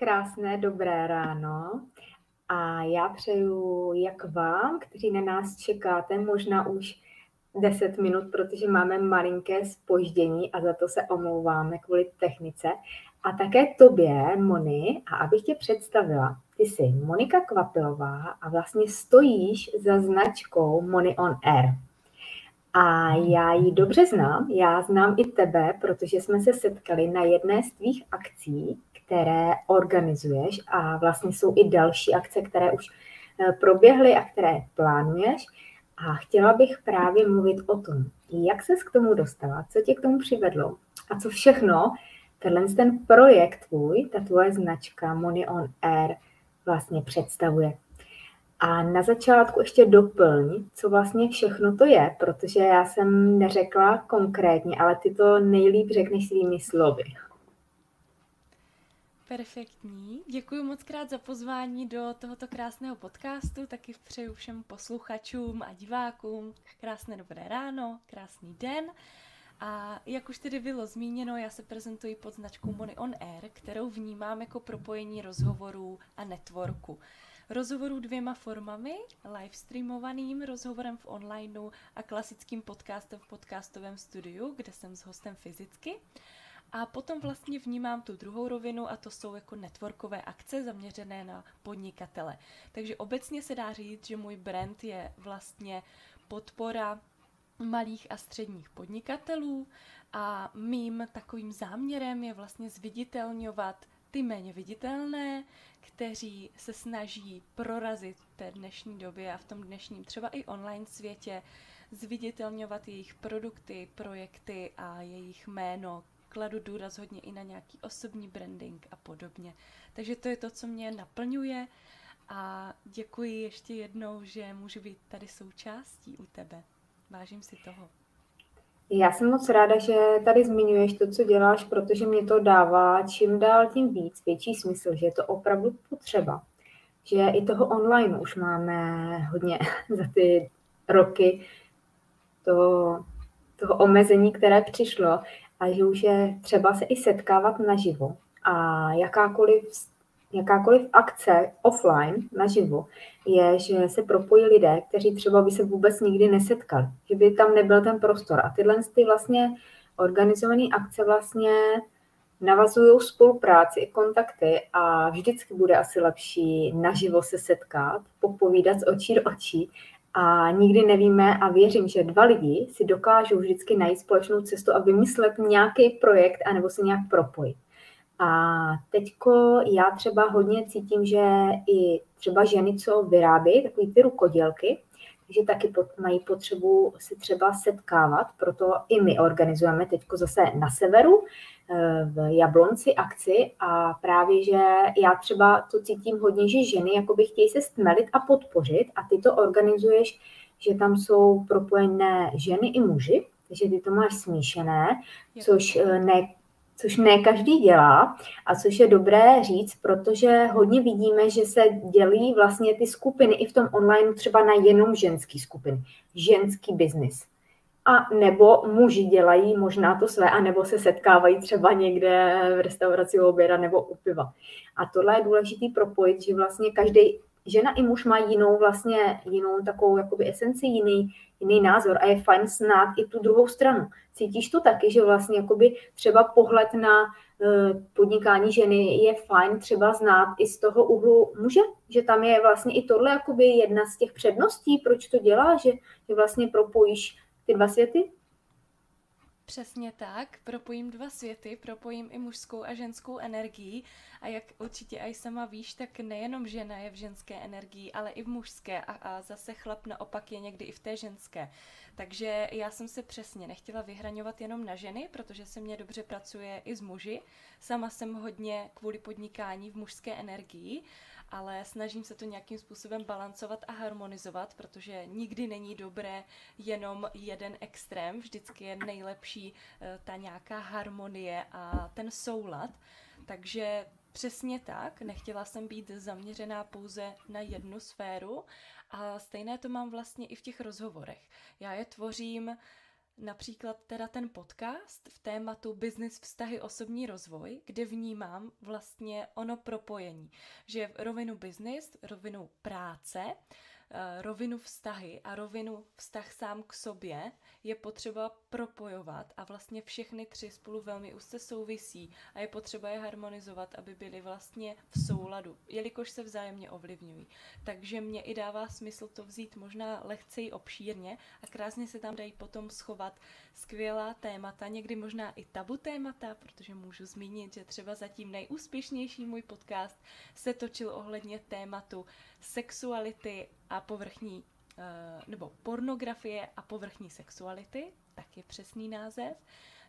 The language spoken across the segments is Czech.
Krásné dobré ráno a já přeju jak vám, kteří na nás čekáte, možná už 10 minut, protože máme malinké spoždění a za to se omlouváme kvůli technice. A také tobě, Moni, a abych tě představila, ty jsi Monika Kvapilová a vlastně stojíš za značkou Moni on Air. A já ji dobře znám, já znám i tebe, protože jsme se setkali na jedné z tvých akcí, které organizuješ a vlastně jsou i další akce, které už eh, proběhly a které plánuješ. A chtěla bych právě mluvit o tom, jak ses k tomu dostala, co tě k tomu přivedlo a co všechno tenhle ten projekt tvůj, ta tvoje značka Money on Air vlastně představuje. A na začátku ještě doplň, co vlastně všechno to je, protože já jsem neřekla konkrétně, ale ty to nejlíp řekneš svými slovy. Perfektní. Děkuji moc krát za pozvání do tohoto krásného podcastu. Taky přeju všem posluchačům a divákům krásné dobré ráno, krásný den. A jak už tedy bylo zmíněno, já se prezentuji pod značkou Money on Air, kterou vnímám jako propojení rozhovorů a networku. Rozhovorů dvěma formami, live streamovaným rozhovorem v onlineu a klasickým podcastem v podcastovém studiu, kde jsem s hostem fyzicky. A potom vlastně vnímám tu druhou rovinu a to jsou jako networkové akce zaměřené na podnikatele. Takže obecně se dá říct, že můj brand je vlastně podpora malých a středních podnikatelů a mým takovým záměrem je vlastně zviditelňovat ty méně viditelné, kteří se snaží prorazit v té dnešní době a v tom dnešním třeba i online světě, zviditelňovat jejich produkty, projekty a jejich jméno, kladu důraz hodně i na nějaký osobní branding a podobně. Takže to je to, co mě naplňuje a děkuji ještě jednou, že můžu být tady součástí u tebe. Vážím si toho. Já jsem moc ráda, že tady zmiňuješ to, co děláš, protože mě to dává čím dál tím víc, větší smysl, že je to opravdu potřeba. Že i toho online už máme hodně za ty roky toho, toho omezení, které přišlo a že už je třeba se i setkávat naživo. A jakákoliv, jakákoliv akce offline naživo je, že se propojí lidé, kteří třeba by se vůbec nikdy nesetkali, že by tam nebyl ten prostor. A tyhle ty vlastně organizované akce vlastně navazují spolupráci i kontakty a vždycky bude asi lepší naživo se setkat, popovídat z očí do očí a nikdy nevíme a věřím, že dva lidi si dokážou vždycky najít společnou cestu a vymyslet nějaký projekt anebo se nějak propojit. A teďko já třeba hodně cítím, že i třeba ženy, co vyrábí takový ty rukodělky, takže taky pot, mají potřebu se třeba setkávat, proto i my organizujeme teďko zase na severu v Jablonci akci a právě, že já třeba to cítím hodně, že ženy jakoby chtějí se stmelit a podpořit a ty to organizuješ, že tam jsou propojené ženy i muži, takže ty to máš smíšené, což eh, ne, což ne každý dělá a což je dobré říct, protože hodně vidíme, že se dělí vlastně ty skupiny i v tom online třeba na jenom ženský skupiny, ženský biznis. A nebo muži dělají možná to své, a nebo se setkávají třeba někde v restauraci u oběda nebo u piva. A tohle je důležitý propojit, že vlastně každý žena i muž mají jinou vlastně, jinou takovou jakoby esenci, jiný, jiný názor a je fajn znát i tu druhou stranu. Cítíš to taky, že vlastně jakoby třeba pohled na eh, podnikání ženy je fajn třeba znát i z toho úhlu muže, že tam je vlastně i tohle jakoby jedna z těch předností, proč to dělá, že, že vlastně propojíš ty dva světy? Přesně tak, propojím dva světy, propojím i mužskou a ženskou energii a jak určitě i sama víš, tak nejenom žena je v ženské energii, ale i v mužské a, a zase chlap naopak je někdy i v té ženské. Takže já jsem se přesně nechtěla vyhraňovat jenom na ženy, protože se mně dobře pracuje i s muži. Sama jsem hodně kvůli podnikání v mužské energii ale snažím se to nějakým způsobem balancovat a harmonizovat, protože nikdy není dobré jenom jeden extrém, vždycky je nejlepší eh, ta nějaká harmonie a ten soulad. Takže přesně tak, nechtěla jsem být zaměřená pouze na jednu sféru a stejné to mám vlastně i v těch rozhovorech. Já je tvořím například teda ten podcast v tématu business, vztahy, osobní rozvoj, kde vnímám vlastně ono propojení, že rovinu business, rovinu práce, rovinu vztahy a rovinu vztah sám k sobě je potřeba propojovat a vlastně všechny tři spolu velmi úzce souvisí a je potřeba je harmonizovat, aby byly vlastně v souladu, jelikož se vzájemně ovlivňují. Takže mě i dává smysl to vzít možná lehce obšírně a krásně se tam dají potom schovat skvělá témata, někdy možná i tabu témata, protože můžu zmínit, že třeba zatím nejúspěšnější můj podcast se točil ohledně tématu sexuality a povrchní, eh, nebo pornografie a povrchní sexuality, tak je přesný název,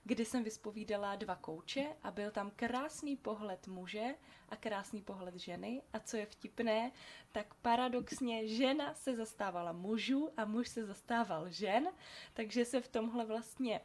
kdy jsem vyspovídala dva kouče a byl tam krásný pohled muže a krásný pohled ženy. A co je vtipné, tak paradoxně žena se zastávala mužů a muž se zastával žen, takže se v tomhle vlastně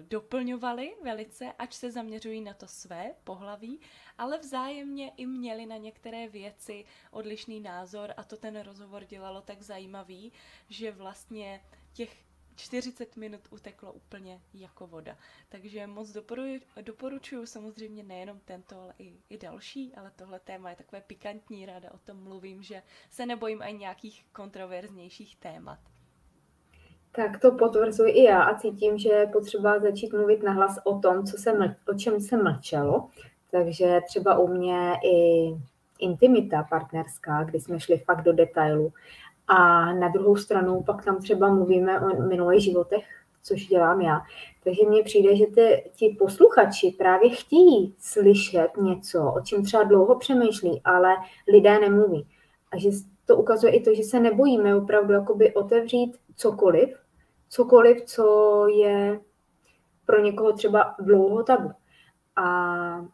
doplňovali velice, ač se zaměřují na to své pohlaví, ale vzájemně i měli na některé věci odlišný názor a to ten rozhovor dělalo tak zajímavý, že vlastně těch 40 minut uteklo úplně jako voda. Takže moc doporučuji, doporučuji samozřejmě nejenom tento, ale i, i další, ale tohle téma je takové pikantní, ráda o tom mluvím, že se nebojím ani nějakých kontroverznějších témat. Tak to potvrzuji i já a cítím, že je potřeba začít mluvit nahlas o tom, co se ml- o čem se mlčelo. Takže třeba u mě i intimita partnerská, kdy jsme šli fakt do detailu. A na druhou stranu pak tam třeba mluvíme o minulých životech, což dělám já. Takže mně přijde, že ty, ti posluchači právě chtějí slyšet něco, o čem třeba dlouho přemýšlí, ale lidé nemluví. A že to ukazuje i to, že se nebojíme opravdu jakoby otevřít cokoliv, cokoliv, co je pro někoho třeba dlouho tabu. A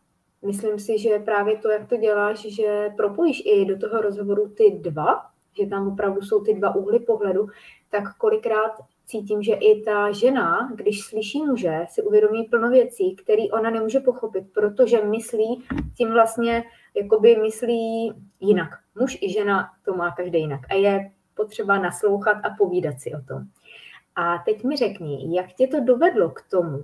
myslím si, že právě to, jak to děláš, že propojíš i do toho rozhovoru ty dva, že tam opravdu jsou ty dva úhly pohledu, tak kolikrát cítím, že i ta žena, když slyší muže, si uvědomí plno věcí, které ona nemůže pochopit, protože myslí tím vlastně, jakoby myslí jinak. Muž i žena to má každý jinak a je potřeba naslouchat a povídat si o tom. A teď mi řekni, jak tě to dovedlo k tomu,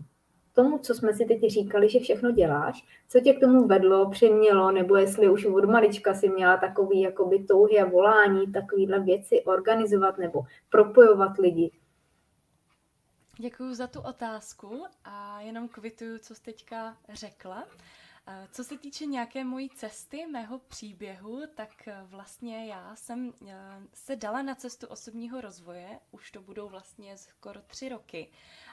tomu, co jsme si teď říkali, že všechno děláš, co tě k tomu vedlo, přimělo, nebo jestli už od malička si měla takový jakoby touhy a volání, takovýhle věci organizovat nebo propojovat lidi. Děkuji za tu otázku a jenom kvituju, co jsi teďka řekla. Co se týče nějaké mojí cesty, mého příběhu, tak eh, vlastně já jsem eh, se dala na cestu osobního rozvoje, už to budou vlastně skoro tři roky.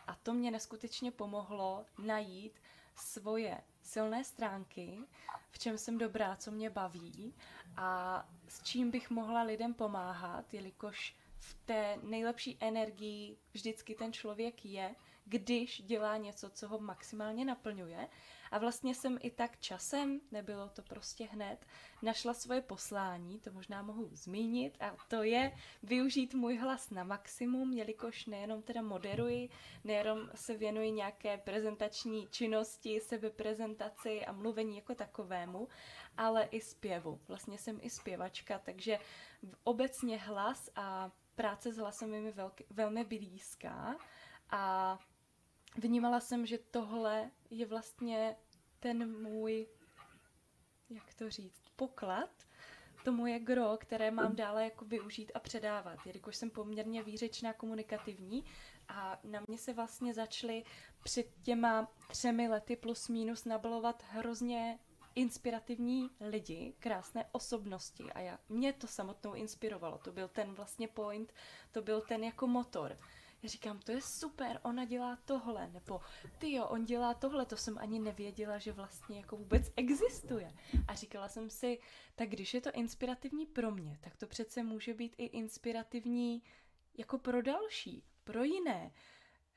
A to mě neskutečně pomohlo najít svoje silné stránky, v čem jsem dobrá, co mě baví a s čím bych mohla lidem pomáhat, jelikož v té nejlepší energii vždycky ten člověk je, když dělá něco, co ho maximálně naplňuje. A vlastně jsem i tak časem, nebylo to prostě hned, našla svoje poslání, to možná mohu zmínit, a to je využít můj hlas na maximum, jelikož nejenom teda moderuji, nejenom se věnuji nějaké prezentační činnosti, sebeprezentaci a mluvení jako takovému, ale i zpěvu. Vlastně jsem i zpěvačka, takže obecně hlas a práce s hlasem je mi velk- velmi blízká a vnímala jsem, že tohle je vlastně ten můj, jak to říct, poklad, to moje gro, které mám dále jako využít a předávat, jelikož jsem poměrně výřečná komunikativní a na mě se vlastně začaly před těma třemi lety plus minus nabalovat hrozně inspirativní lidi, krásné osobnosti a já, mě to samotnou inspirovalo. To byl ten vlastně point, to byl ten jako motor. Říkám, to je super, ona dělá tohle, nebo ty jo, on dělá tohle, to jsem ani nevěděla, že vlastně jako vůbec existuje. A říkala jsem si, tak když je to inspirativní pro mě, tak to přece může být i inspirativní jako pro další, pro jiné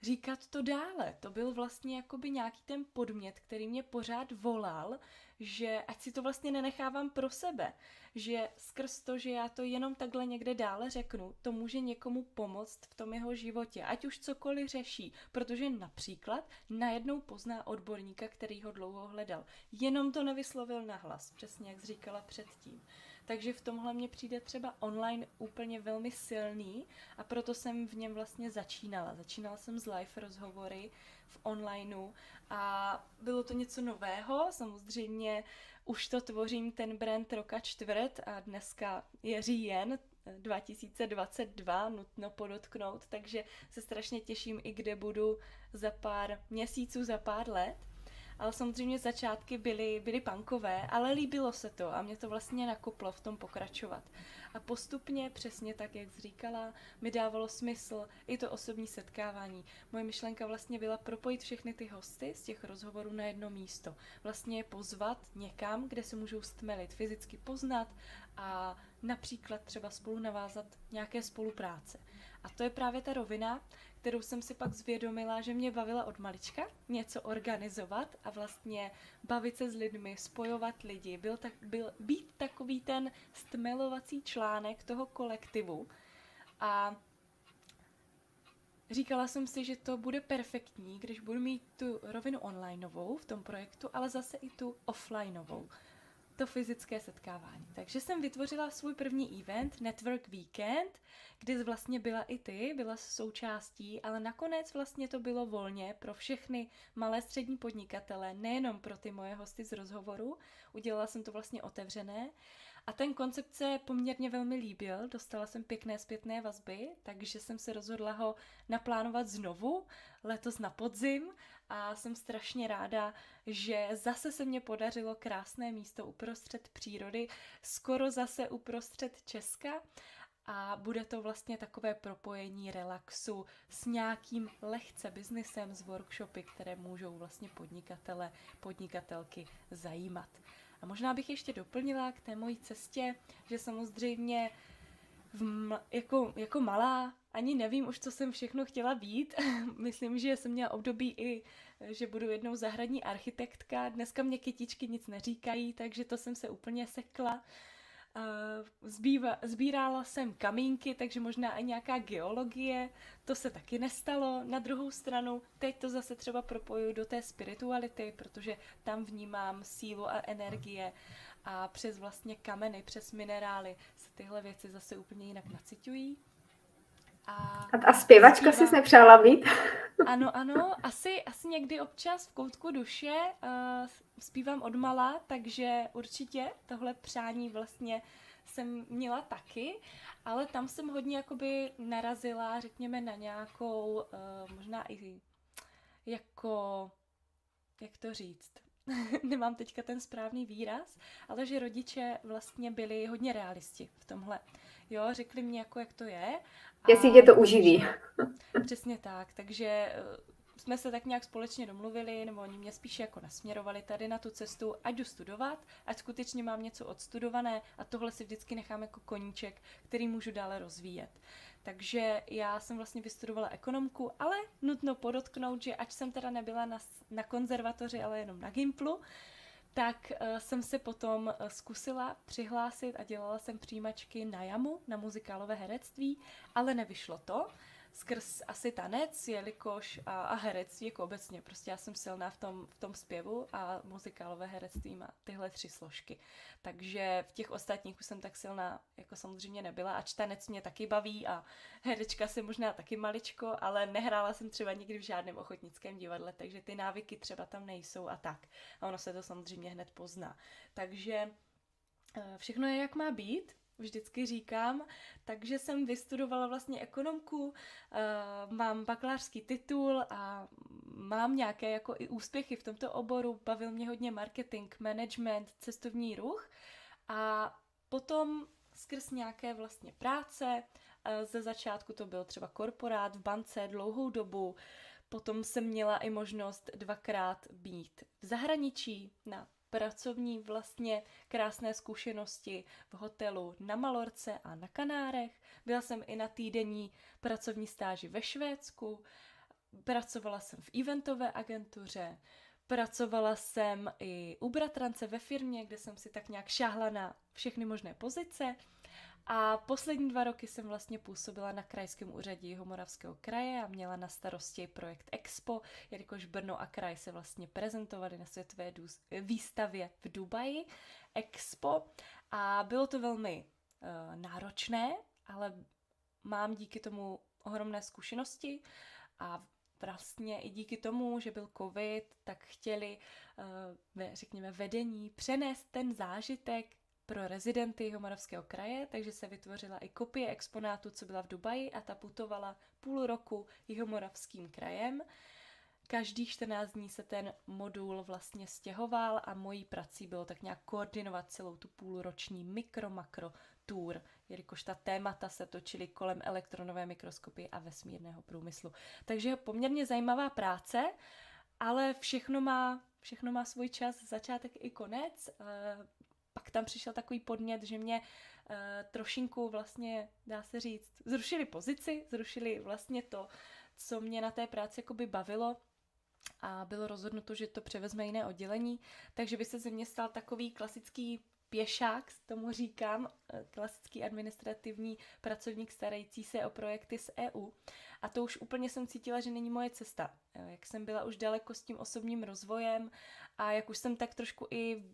říkat to dále. To byl vlastně jakoby nějaký ten podmět, který mě pořád volal, že ať si to vlastně nenechávám pro sebe, že skrz to, že já to jenom takhle někde dále řeknu, to může někomu pomoct v tom jeho životě, ať už cokoliv řeší, protože například najednou pozná odborníka, který ho dlouho hledal. Jenom to nevyslovil nahlas, přesně jak říkala předtím. Takže v tomhle mě přijde třeba online úplně velmi silný a proto jsem v něm vlastně začínala. Začínala jsem s live rozhovory v onlineu a bylo to něco nového, samozřejmě už to tvořím ten brand roka čtvrt a dneska je říjen 2022, nutno podotknout, takže se strašně těším i kde budu za pár měsíců, za pár let ale samozřejmě začátky byly, byly punkové, ale líbilo se to a mě to vlastně nakoplo v tom pokračovat. A postupně, přesně tak, jak jsi říkala, mi dávalo smysl i to osobní setkávání. Moje myšlenka vlastně byla propojit všechny ty hosty z těch rozhovorů na jedno místo. Vlastně je pozvat někam, kde se můžou stmelit, fyzicky poznat a například třeba spolu navázat nějaké spolupráce. A to je právě ta rovina, kterou jsem si pak zvědomila, že mě bavila od malička něco organizovat a vlastně bavit se s lidmi, spojovat lidi, byl tak, byl, být takový ten stmelovací článek toho kolektivu. A říkala jsem si, že to bude perfektní, když budu mít tu rovinu onlineovou v tom projektu, ale zase i tu offlineovou to fyzické setkávání. Takže jsem vytvořila svůj první event, Network Weekend, kde vlastně byla i ty, byla součástí, ale nakonec vlastně to bylo volně pro všechny malé střední podnikatele, nejenom pro ty moje hosty z rozhovoru. Udělala jsem to vlastně otevřené a ten koncept se poměrně velmi líbil, dostala jsem pěkné zpětné vazby, takže jsem se rozhodla ho naplánovat znovu letos na podzim. A jsem strašně ráda, že zase se mě podařilo krásné místo uprostřed přírody, skoro zase uprostřed Česka. A bude to vlastně takové propojení relaxu s nějakým lehce biznesem z workshopy, které můžou vlastně podnikatele, podnikatelky zajímat. A možná bych ještě doplnila k té mojí cestě, že samozřejmě v jako, jako malá ani nevím už, co jsem všechno chtěla být. Myslím, že jsem měla období i, že budu jednou zahradní architektka. Dneska mě kytičky nic neříkají, takže to jsem se úplně sekla. Zbýva, zbírala jsem kamínky, takže možná i nějaká geologie, to se taky nestalo. Na druhou stranu, teď to zase třeba propoju do té spirituality, protože tam vnímám sílu a energie a přes vlastně kameny, přes minerály se tyhle věci zase úplně jinak naciťují. A, a, a zpěvačka jsi nepřála být? Ano, ano, asi, asi někdy občas v koutku duše uh, zpívám od mala, takže určitě tohle přání vlastně jsem měla taky, ale tam jsem hodně jakoby narazila, řekněme, na nějakou, uh, možná i jako, jak to říct, nemám teďka ten správný výraz, ale že rodiče vlastně byli hodně realisti v tomhle. Jo, řekli mi jako, jak to je. Jestli tě to uživí. Přesně tak, takže eh, jsme se tak nějak společně domluvili, nebo oni mě spíše jako nasměrovali tady na tu cestu, ať jdu studovat, ať skutečně mám něco odstudované a tohle si vždycky nechám jako koníček, který můžu dále rozvíjet. Takže já jsem vlastně vystudovala ekonomku, ale nutno podotknout, že ať jsem teda nebyla na, na konzervatoři, ale jenom na Gimplu, tak uh, jsem se potom uh, zkusila přihlásit a dělala jsem přijímačky na jamu, na muzikálové herectví, ale nevyšlo to skrz asi tanec, jelikož a, a herectví jako obecně, prostě já jsem silná v tom, v tom zpěvu a muzikálové herectví má tyhle tři složky. Takže v těch ostatních už jsem tak silná jako samozřejmě nebyla, ač tanec mě taky baví a herečka se možná taky maličko, ale nehrála jsem třeba nikdy v žádném ochotnickém divadle, takže ty návyky třeba tam nejsou a tak. A ono se to samozřejmě hned pozná. Takže eh, všechno je, jak má být vždycky říkám, takže jsem vystudovala vlastně ekonomku, uh, mám bakalářský titul a mám nějaké jako i úspěchy v tomto oboru, bavil mě hodně marketing, management, cestovní ruch. A potom skrz nějaké vlastně práce, uh, ze začátku to byl třeba korporát v bance dlouhou dobu, potom jsem měla i možnost dvakrát být v zahraničí na pracovní vlastně krásné zkušenosti v hotelu na Malorce a na Kanárech. Byla jsem i na týdenní pracovní stáži ve Švédsku. Pracovala jsem v eventové agentuře. Pracovala jsem i u bratrance ve firmě, kde jsem si tak nějak šáhla na všechny možné pozice. A poslední dva roky jsem vlastně působila na krajském úřadě Jihomoravského kraje a měla na starosti projekt Expo, jelikož Brno a kraj se vlastně prezentovali na světové výstavě v Dubaji Expo. A bylo to velmi uh, náročné, ale mám díky tomu ohromné zkušenosti a vlastně i díky tomu, že byl covid, tak chtěli, uh, řekněme, vedení přenést ten zážitek pro rezidenty Jihomoravského kraje, takže se vytvořila i kopie exponátu, co byla v Dubaji a ta putovala půl roku Jihomoravským krajem. Každých 14 dní se ten modul vlastně stěhoval a mojí prací bylo tak nějak koordinovat celou tu půlroční mikro-makro tour, jelikož ta témata se točily kolem elektronové mikroskopy a vesmírného průmyslu. Takže poměrně zajímavá práce, ale všechno má, všechno má svůj čas, začátek i konec. Pak tam přišel takový podnět, že mě uh, trošinku vlastně, dá se říct, zrušili pozici, zrušili vlastně to, co mě na té práci jakoby bavilo a bylo rozhodnuto, že to převezme jiné oddělení, takže by se ze mě stal takový klasický pěšák, tomu říkám, eh, klasický administrativní pracovník starající se o projekty z EU. A to už úplně jsem cítila, že není moje cesta. Eh, jak jsem byla už daleko s tím osobním rozvojem a jak už jsem tak trošku i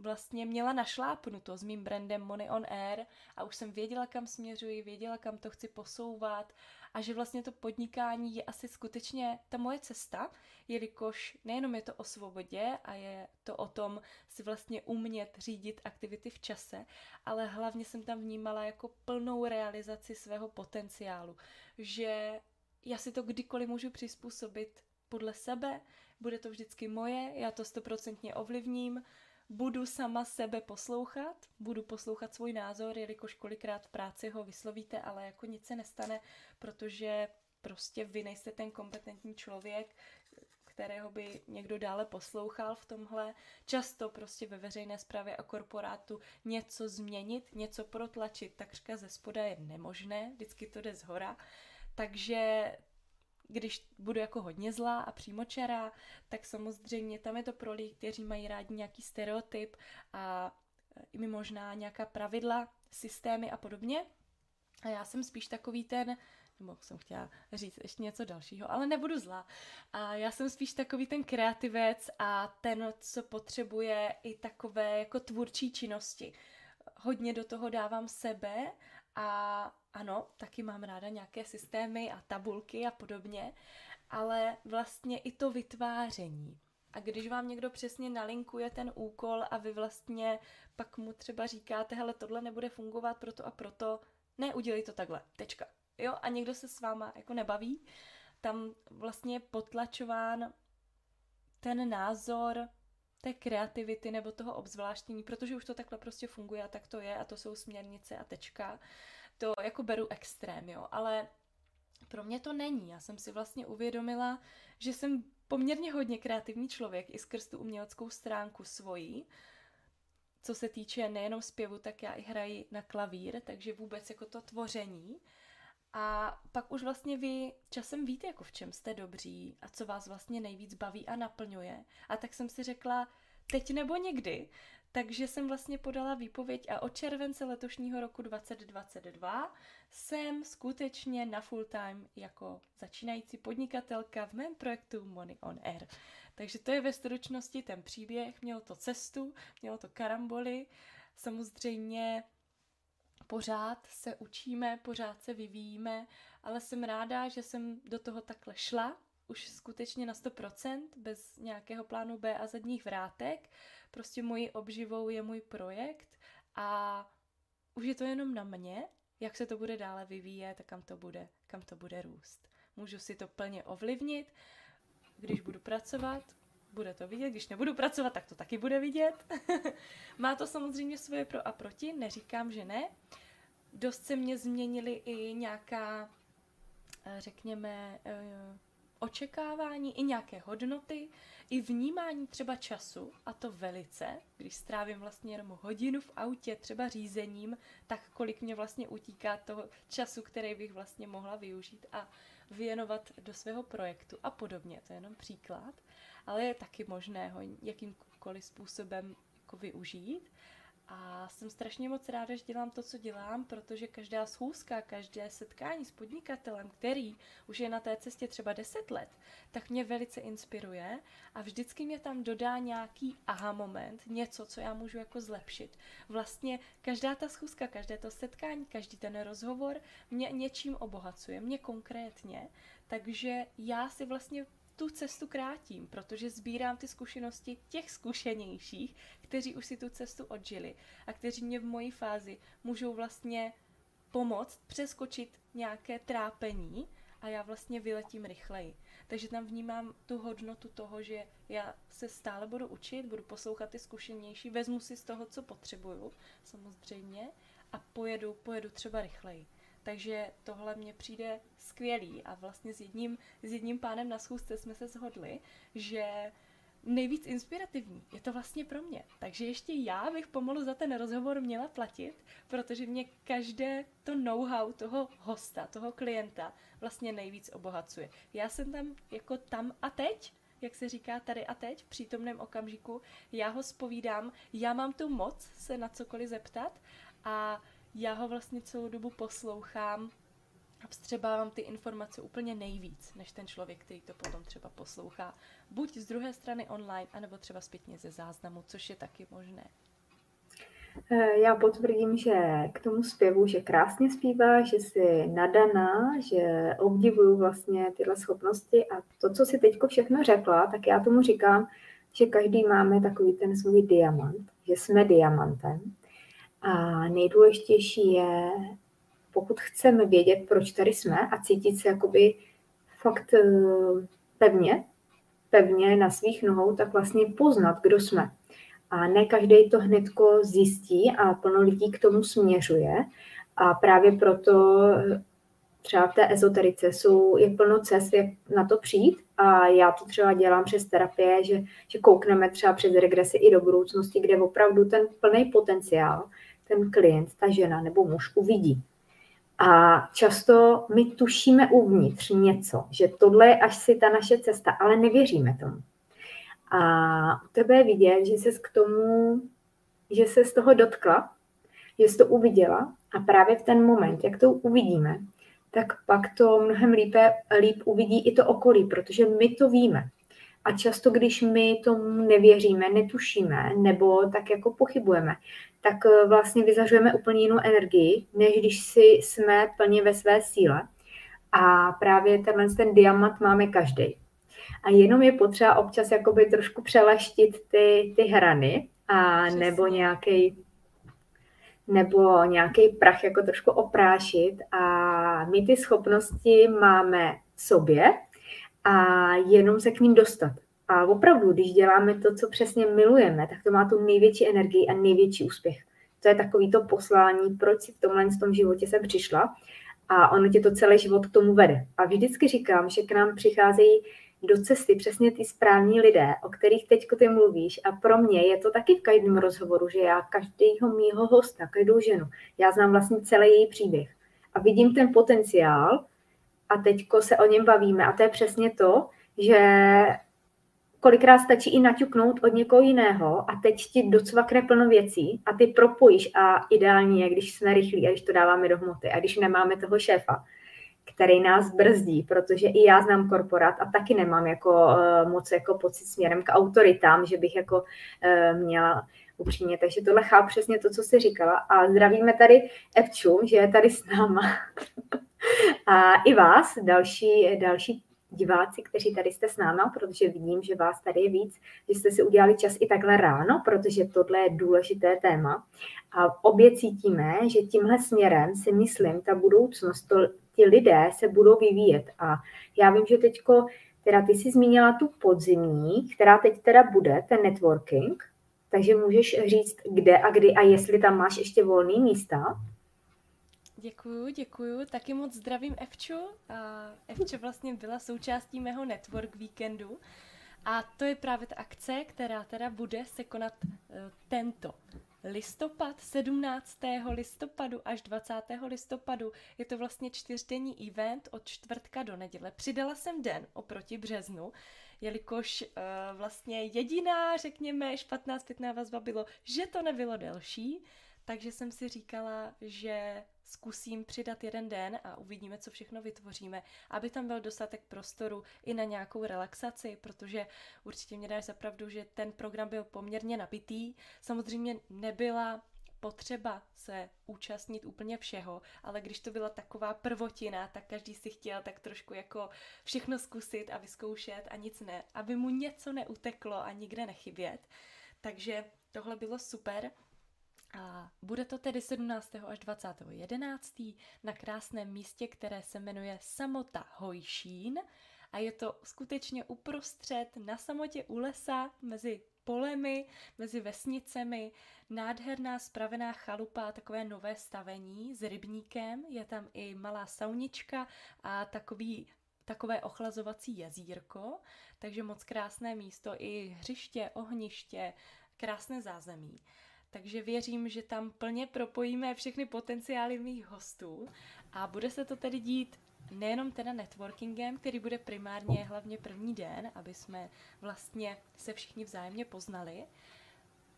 vlastně měla našlápnuto s mým brandem Money on Air a už jsem věděla, kam směřuji, věděla, kam to chci posouvat a že vlastně to podnikání je asi skutečně ta moje cesta, jelikož nejenom je to o svobodě a je to o tom si vlastně umět řídit aktivity v čase, ale hlavně jsem tam vnímala jako plnou realizaci svého potenciálu, že já si to kdykoliv můžu přizpůsobit podle sebe, bude to vždycky moje, já to stoprocentně ovlivním, budu sama sebe poslouchat, budu poslouchat svůj názor, jelikož kolikrát v práci ho vyslovíte, ale jako nic se nestane, protože prostě vy nejste ten kompetentní člověk, kterého by někdo dále poslouchal v tomhle. Často prostě ve veřejné zprávě a korporátu něco změnit, něco protlačit takřka ze spoda je nemožné, vždycky to jde z hora. Takže když budu jako hodně zlá a přímočará, tak samozřejmě tam je to pro lidi, kteří mají rádi nějaký stereotyp a e, i mi možná nějaká pravidla, systémy a podobně. A já jsem spíš takový ten, nebo jsem chtěla říct ještě něco dalšího, ale nebudu zlá. A já jsem spíš takový ten kreativec a ten, co potřebuje i takové jako tvůrčí činnosti. Hodně do toho dávám sebe a ano, taky mám ráda nějaké systémy a tabulky a podobně, ale vlastně i to vytváření. A když vám někdo přesně nalinkuje ten úkol a vy vlastně pak mu třeba říkáte, hele, tohle nebude fungovat proto a proto, ne, udělej to takhle, tečka. Jo, a někdo se s váma jako nebaví, tam vlastně je potlačován ten názor té kreativity nebo toho obzvláštění, protože už to takhle prostě funguje a tak to je a to jsou směrnice a tečka. To jako beru extrém, jo, ale pro mě to není. Já jsem si vlastně uvědomila, že jsem poměrně hodně kreativní člověk i skrz tu uměleckou stránku svojí. Co se týče nejenom zpěvu, tak já i hraji na klavír, takže vůbec jako to tvoření. A pak už vlastně vy časem víte, jako v čem jste dobří a co vás vlastně nejvíc baví a naplňuje. A tak jsem si řekla, teď nebo někdy. Takže jsem vlastně podala výpověď a od července letošního roku 2022 jsem skutečně na full time jako začínající podnikatelka v mém projektu Money on Air. Takže to je ve stručnosti ten příběh, mělo to cestu, mělo to karamboly, samozřejmě pořád se učíme, pořád se vyvíjíme, ale jsem ráda, že jsem do toho takhle šla, už skutečně na 100%, bez nějakého plánu B a zadních vrátek. Prostě mojí obživou je můj projekt a už je to jenom na mě, jak se to bude dále vyvíjet a kam to bude, kam to bude růst. Můžu si to plně ovlivnit, když budu pracovat, bude to vidět, když nebudu pracovat, tak to taky bude vidět. Má to samozřejmě svoje pro a proti, neříkám, že ne. Dost se mě změnily i nějaká, eh, řekněme, eh, očekávání, i nějaké hodnoty, i vnímání třeba času, a to velice, když strávím vlastně jenom hodinu v autě, třeba řízením, tak kolik mě vlastně utíká toho času, který bych vlastně mohla využít a věnovat do svého projektu a podobně. To je jenom příklad, ale je taky možné ho jakýmkoliv způsobem jako využít. A jsem strašně moc ráda, že dělám to, co dělám, protože každá schůzka, každé setkání s podnikatelem, který už je na té cestě třeba 10 let, tak mě velice inspiruje a vždycky mě tam dodá nějaký aha moment, něco, co já můžu jako zlepšit. Vlastně každá ta schůzka, každé to setkání, každý ten rozhovor mě něčím obohacuje, mě konkrétně, takže já si vlastně tu cestu krátím, protože sbírám ty zkušenosti těch zkušenějších, kteří už si tu cestu odžili a kteří mě v mojí fázi můžou vlastně pomoct přeskočit nějaké trápení a já vlastně vyletím rychleji. Takže tam vnímám tu hodnotu toho, že já se stále budu učit, budu poslouchat ty zkušenější, vezmu si z toho, co potřebuju, samozřejmě, a pojedu, pojedu třeba rychleji. Takže tohle mně přijde skvělý a vlastně s jedním, s jedním pánem na schůzce jsme se shodli, že nejvíc inspirativní je to vlastně pro mě. Takže ještě já bych pomalu za ten rozhovor měla platit, protože mě každé to know-how toho hosta, toho klienta vlastně nejvíc obohacuje. Já jsem tam jako tam a teď, jak se říká tady a teď, v přítomném okamžiku, já ho spovídám, já mám tu moc se na cokoliv zeptat a já ho vlastně celou dobu poslouchám a vstřebávám ty informace úplně nejvíc, než ten člověk, který to potom třeba poslouchá. Buď z druhé strany online, anebo třeba zpětně ze záznamu, což je taky možné. Eh, já potvrdím, že k tomu zpěvu, že krásně zpívá, že jsi nadaná, že obdivuju vlastně tyhle schopnosti a to, co si teďko všechno řekla, tak já tomu říkám, že každý máme takový ten svůj diamant, že jsme diamantem a nejdůležitější je, pokud chceme vědět, proč tady jsme a cítit se jakoby fakt eh, pevně, pevně na svých nohou, tak vlastně poznat, kdo jsme. A ne každý to hnedko zjistí a plno lidí k tomu směřuje. A právě proto eh, třeba v té ezoterice jsou, je plno cest, jak na to přijít. A já to třeba dělám přes terapie, že, že koukneme třeba přes regresi i do budoucnosti, kde opravdu ten plný potenciál ten klient, ta žena nebo muž uvidí. A často my tušíme uvnitř něco, že tohle je až si ta naše cesta, ale nevěříme tomu. A u tebe je vidět, že se k tomu, že se z toho dotkla, že jsi to uviděla a právě v ten moment, jak to uvidíme, tak pak to mnohem lípe, líp uvidí i to okolí, protože my to víme. A často, když my tomu nevěříme, netušíme nebo tak jako pochybujeme, tak eh, vlastně vyzařujeme úplně jinou energii, než když si jsme plně ve své síle. A právě tenhle ten diamant máme každý. A jenom je potřeba občas jakoby trošku přeleštit ty, ty hrany a Přesně. nebo nějaký nebo nějaký prach jako trošku oprášit a my ty schopnosti máme v sobě a jenom se k ním dostat. A opravdu, když děláme to, co přesně milujeme, tak to má tu největší energii a největší úspěch. To je takový to poslání, proč si v tomhle v tom životě jsem přišla a ono tě to celý život k tomu vede. A vždycky říkám, že k nám přicházejí do cesty přesně ty správní lidé, o kterých teď ty mluvíš. A pro mě je to taky v každém rozhovoru, že já každého mýho hosta, každou ženu, já znám vlastně celý její příběh. A vidím ten potenciál a teďko se o něm bavíme. A to je přesně to, že kolikrát stačí i naťuknout od někoho jiného a teď ti docvakne plno věcí a ty propojíš a ideálně je, když jsme rychlí a když to dáváme do hmoty a když nemáme toho šéfa, který nás brzdí, protože i já znám korporát a taky nemám jako uh, moc jako pocit směrem k autoritám, že bych jako uh, měla upřímně. Takže tohle chápu přesně to, co jsi říkala. A zdravíme tady Evču, že je tady s náma. a i vás, další, další diváci, kteří tady jste s náma, protože vidím, že vás tady je víc, že jste si udělali čas i takhle ráno, protože tohle je důležité téma. A obě cítíme, že tímhle směrem si myslím, ta budoucnost, to, ti lidé se budou vyvíjet. A já vím, že teďko, teda ty jsi zmínila tu podzimní, která teď teda bude, ten networking, takže můžeš říct, kde a kdy a jestli tam máš ještě volné místa. Děkuju, děkuju. Taky moc zdravím Evču. Evča vlastně byla součástí mého network víkendu. A to je právě ta akce, která teda bude se konat uh, tento listopad, 17. listopadu až 20. listopadu. Je to vlastně čtyřdenní event od čtvrtka do neděle. Přidala jsem den oproti březnu, jelikož uh, vlastně jediná, řekněme, špatná zpětná vazba bylo, že to nebylo delší, takže jsem si říkala, že zkusím přidat jeden den a uvidíme, co všechno vytvoříme, aby tam byl dostatek prostoru i na nějakou relaxaci, protože určitě mě dáš zapravdu, že ten program byl poměrně nabitý. Samozřejmě nebyla potřeba se účastnit úplně všeho, ale když to byla taková prvotina, tak každý si chtěl tak trošku jako všechno zkusit a vyzkoušet a nic ne, aby mu něco neuteklo a nikde nechybět. Takže tohle bylo super. A bude to tedy 17. až 20. 11. na krásném místě, které se jmenuje Samota Hojšín a je to skutečně uprostřed na samotě u lesa mezi polemi, mezi vesnicemi, nádherná spravená chalupa, takové nové stavení s rybníkem, je tam i malá saunička a takový takové ochlazovací jezírko, takže moc krásné místo, i hřiště, ohniště, krásné zázemí. Takže věřím, že tam plně propojíme všechny potenciály mých hostů. A bude se to tedy dít nejenom teda networkingem, který bude primárně hlavně první den, aby jsme vlastně se všichni vzájemně poznali,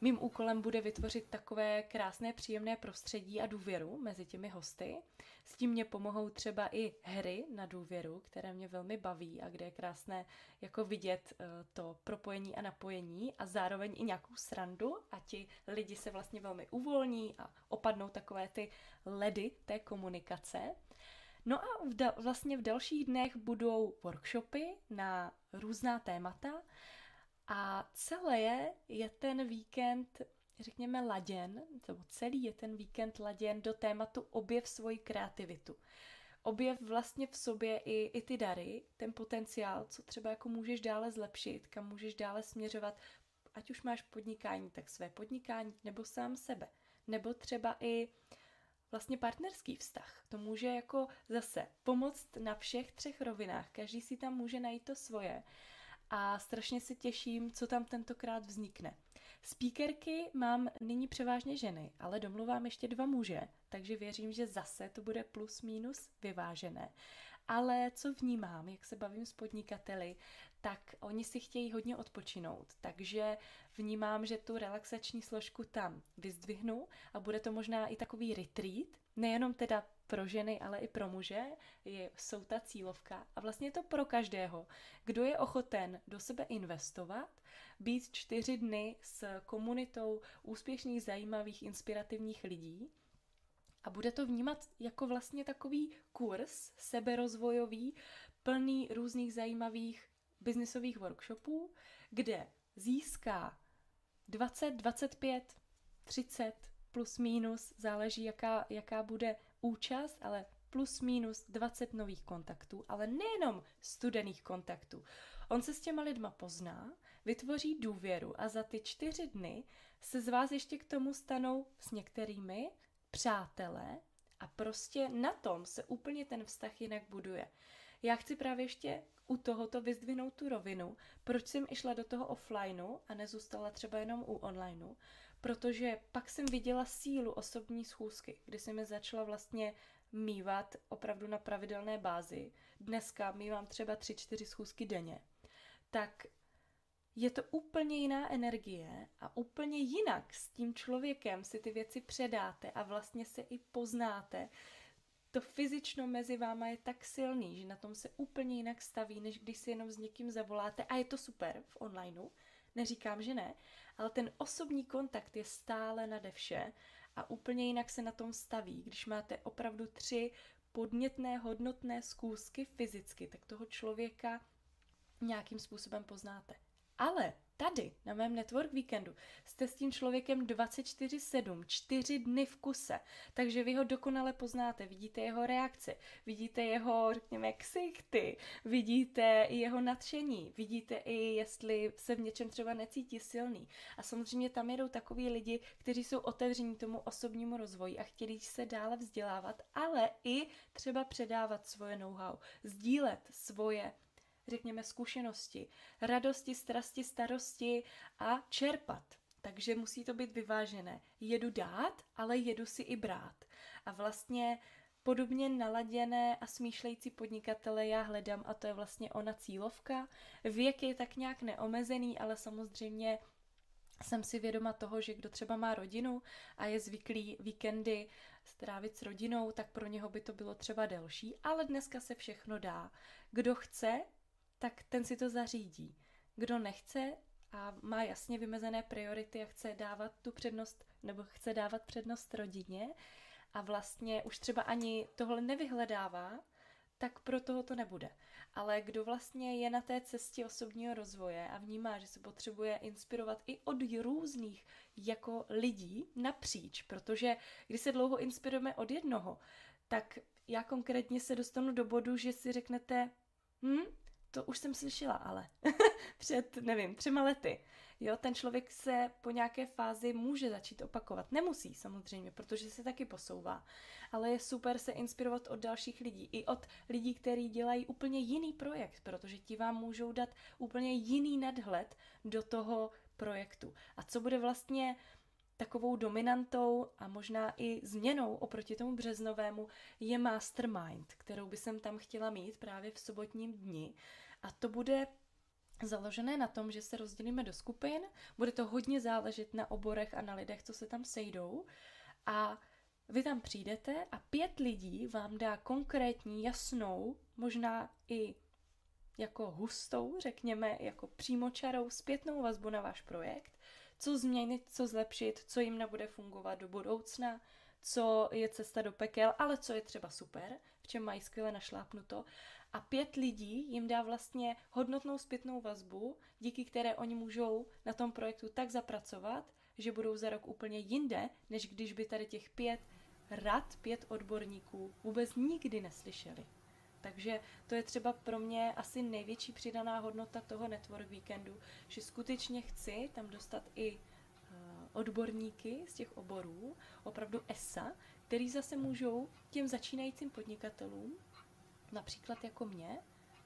Mým úkolem bude vytvořit takové krásné, příjemné prostředí a důvěru mezi těmi hosty. S tím mě pomohou třeba i hry na důvěru, které mě velmi baví a kde je krásné jako vidět eh, to propojení a napojení a zároveň i nějakou srandu a ti lidi se vlastně velmi uvolní a opadnou takové ty ledy té komunikace. No a v da- vlastně v dalších dnech budou workshopy na různá témata, a celé je, ten víkend, řekněme, laděn, nebo celý je ten víkend laděn do tématu objev svoji kreativitu. Objev vlastně v sobě i, i ty dary, ten potenciál, co třeba jako můžeš dále zlepšit, kam můžeš dále směřovat, ať už máš podnikání, tak své podnikání, nebo sám sebe. Nebo třeba i vlastně partnerský vztah. To může jako zase pomoct na všech třech rovinách. Každý si tam může najít to svoje a strašně se těším, co tam tentokrát vznikne. Speakerky mám nyní převážně ženy, ale domluvám ještě dva muže, takže věřím, že zase to bude plus minus vyvážené. Ale co vnímám, jak se bavím s podnikateli, tak oni si chtějí hodně odpočinout, takže vnímám, že tu relaxační složku tam vyzdvihnu a bude to možná i takový retreat, nejenom teda pro ženy, ale i pro muže, je, jsou ta cílovka. A vlastně je to pro každého, kdo je ochoten do sebe investovat, být čtyři dny s komunitou úspěšných, zajímavých, inspirativních lidí, a bude to vnímat jako vlastně takový kurz seberozvojový, plný různých zajímavých biznisových workshopů, kde získá 20, 25, 30 plus minus, záleží jaká, jaká bude účast, ale plus minus 20 nových kontaktů, ale nejenom studených kontaktů. On se s těma lidma pozná, vytvoří důvěru a za ty čtyři dny se z vás ještě k tomu stanou s některými přátelé a prostě na tom se úplně ten vztah jinak buduje. Já chci právě ještě u tohoto vyzdvinout tu rovinu, proč jsem išla do toho offlineu a nezůstala třeba jenom u onlineu, protože pak jsem viděla sílu osobní schůzky, kdy jsem je začala vlastně mývat opravdu na pravidelné bázi. Dneska mývám třeba 3-4 schůzky denně. Tak je to úplně jiná energie a úplně jinak s tím člověkem si ty věci předáte a vlastně se i poznáte. To fyzično mezi váma je tak silný, že na tom se úplně jinak staví, než když si jenom s někým zavoláte a je to super v onlineu, neříkám, že ne, ale ten osobní kontakt je stále nade vše a úplně jinak se na tom staví. Když máte opravdu tři podnětné, hodnotné zkoušky fyzicky, tak toho člověka nějakým způsobem poznáte. Ale tady, na mém network víkendu, jste s tím člověkem 24-7, 4 dny v kuse, takže vy ho dokonale poznáte, vidíte jeho reakce, vidíte jeho, řekněme, ksichty, vidíte i jeho nadšení, vidíte i, jestli se v něčem třeba necítí silný. A samozřejmě tam jedou takový lidi, kteří jsou otevření tomu osobnímu rozvoji a chtějí se dále vzdělávat, ale i třeba předávat svoje know-how, sdílet svoje řekněme, zkušenosti, radosti, strasti, starosti a čerpat. Takže musí to být vyvážené. Jedu dát, ale jedu si i brát. A vlastně podobně naladěné a smýšlející podnikatele já hledám a to je vlastně ona cílovka. Věk je tak nějak neomezený, ale samozřejmě jsem si vědoma toho, že kdo třeba má rodinu a je zvyklý víkendy strávit s rodinou, tak pro něho by to bylo třeba delší, ale dneska se všechno dá. Kdo chce, tak ten si to zařídí. Kdo nechce a má jasně vymezené priority a chce dávat tu přednost, nebo chce dávat přednost rodině a vlastně už třeba ani tohle nevyhledává, tak pro toho to nebude. Ale kdo vlastně je na té cestě osobního rozvoje a vnímá, že se potřebuje inspirovat i od různých jako lidí napříč, protože když se dlouho inspirujeme od jednoho, tak já konkrétně se dostanu do bodu, že si řeknete, hm, to už jsem slyšela, ale před, nevím, třema lety. Jo, ten člověk se po nějaké fázi může začít opakovat. Nemusí samozřejmě, protože se taky posouvá. Ale je super se inspirovat od dalších lidí. I od lidí, kteří dělají úplně jiný projekt, protože ti vám můžou dát úplně jiný nadhled do toho projektu. A co bude vlastně takovou dominantou a možná i změnou oproti tomu březnovému je mastermind, kterou by jsem tam chtěla mít právě v sobotním dni. A to bude založené na tom, že se rozdělíme do skupin, bude to hodně záležet na oborech a na lidech, co se tam sejdou. A vy tam přijdete a pět lidí vám dá konkrétní, jasnou, možná i jako hustou, řekněme, jako přímočarou zpětnou vazbu na váš projekt, co změnit, co zlepšit, co jim nebude fungovat do budoucna, co je cesta do pekel, ale co je třeba super, v čem mají skvěle našlápnuto a pět lidí jim dá vlastně hodnotnou zpětnou vazbu, díky které oni můžou na tom projektu tak zapracovat, že budou za rok úplně jinde, než když by tady těch pět rad, pět odborníků vůbec nikdy neslyšeli. Takže to je třeba pro mě asi největší přidaná hodnota toho Network Weekendu, že skutečně chci tam dostat i eh, odborníky z těch oborů, opravdu ESA, který zase můžou těm začínajícím podnikatelům například jako mě,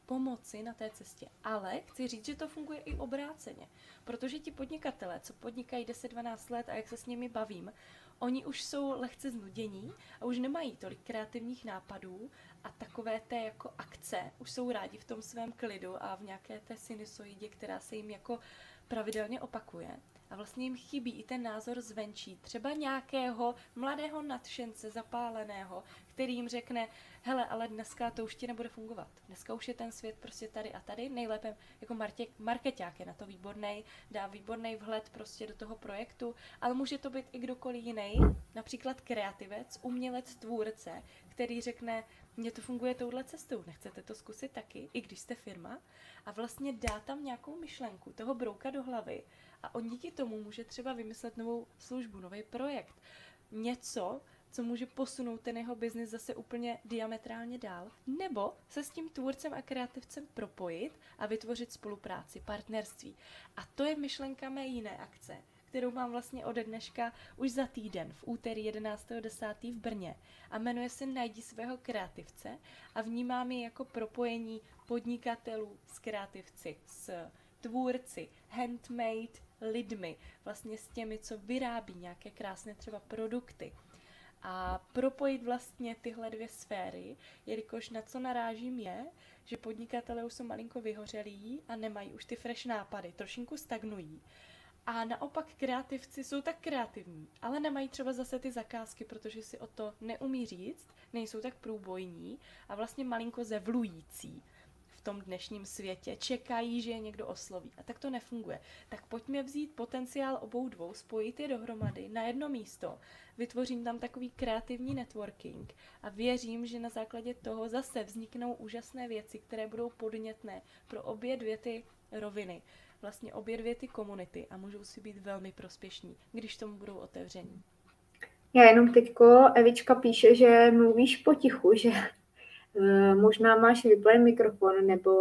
pomoci na té cestě. Ale chci říct, že to funguje i obráceně, protože ti podnikatelé, co podnikají 10-12 let a jak se s nimi bavím, oni už jsou lehce znudění a už nemají tolik kreativních nápadů a takové té jako akce už jsou rádi v tom svém klidu a v nějaké té sinusoidě, která se jim jako pravidelně opakuje. A vlastně jim chybí i ten názor zvenčí, třeba nějakého mladého nadšence zapáleného, který jim řekne, hele, ale dneska to už ti nebude fungovat. Dneska už je ten svět prostě tady a tady. Nejlépe jako marketák je na to výborný, dá výborný vhled prostě do toho projektu, ale může to být i kdokoliv jiný, například kreativec, umělec, tvůrce, který řekne, mně to funguje touhle cestou, nechcete to zkusit taky, i když jste firma, a vlastně dá tam nějakou myšlenku, toho brouka do hlavy a on díky tomu může třeba vymyslet novou službu, nový projekt, něco, co může posunout ten jeho biznis zase úplně diametrálně dál, nebo se s tím tvůrcem a kreativcem propojit a vytvořit spolupráci, partnerství. A to je myšlenka mé jiné akce, kterou mám vlastně ode dneška už za týden, v úterý 11.10. v Brně. A jmenuje se Najdi svého kreativce a vnímám ji jako propojení podnikatelů s kreativci, s tvůrci, handmade lidmi, vlastně s těmi, co vyrábí nějaké krásné třeba produkty a propojit vlastně tyhle dvě sféry, jelikož na co narážím je, že podnikatelé už jsou malinko vyhořelí a nemají už ty fresh nápady, trošinku stagnují. A naopak kreativci jsou tak kreativní, ale nemají třeba zase ty zakázky, protože si o to neumí říct, nejsou tak průbojní a vlastně malinko zevlující tom dnešním světě, čekají, že je někdo osloví. A tak to nefunguje. Tak pojďme vzít potenciál obou dvou, spojit je dohromady na jedno místo, vytvořím tam takový kreativní networking a věřím, že na základě toho zase vzniknou úžasné věci, které budou podnětné pro obě dvě ty roviny, vlastně obě dvě ty komunity a můžou si být velmi prospěšní, když tomu budou otevření. Já jenom teďko, Evička píše, že mluvíš potichu, že Eh, možná máš vyplý mikrofon, nebo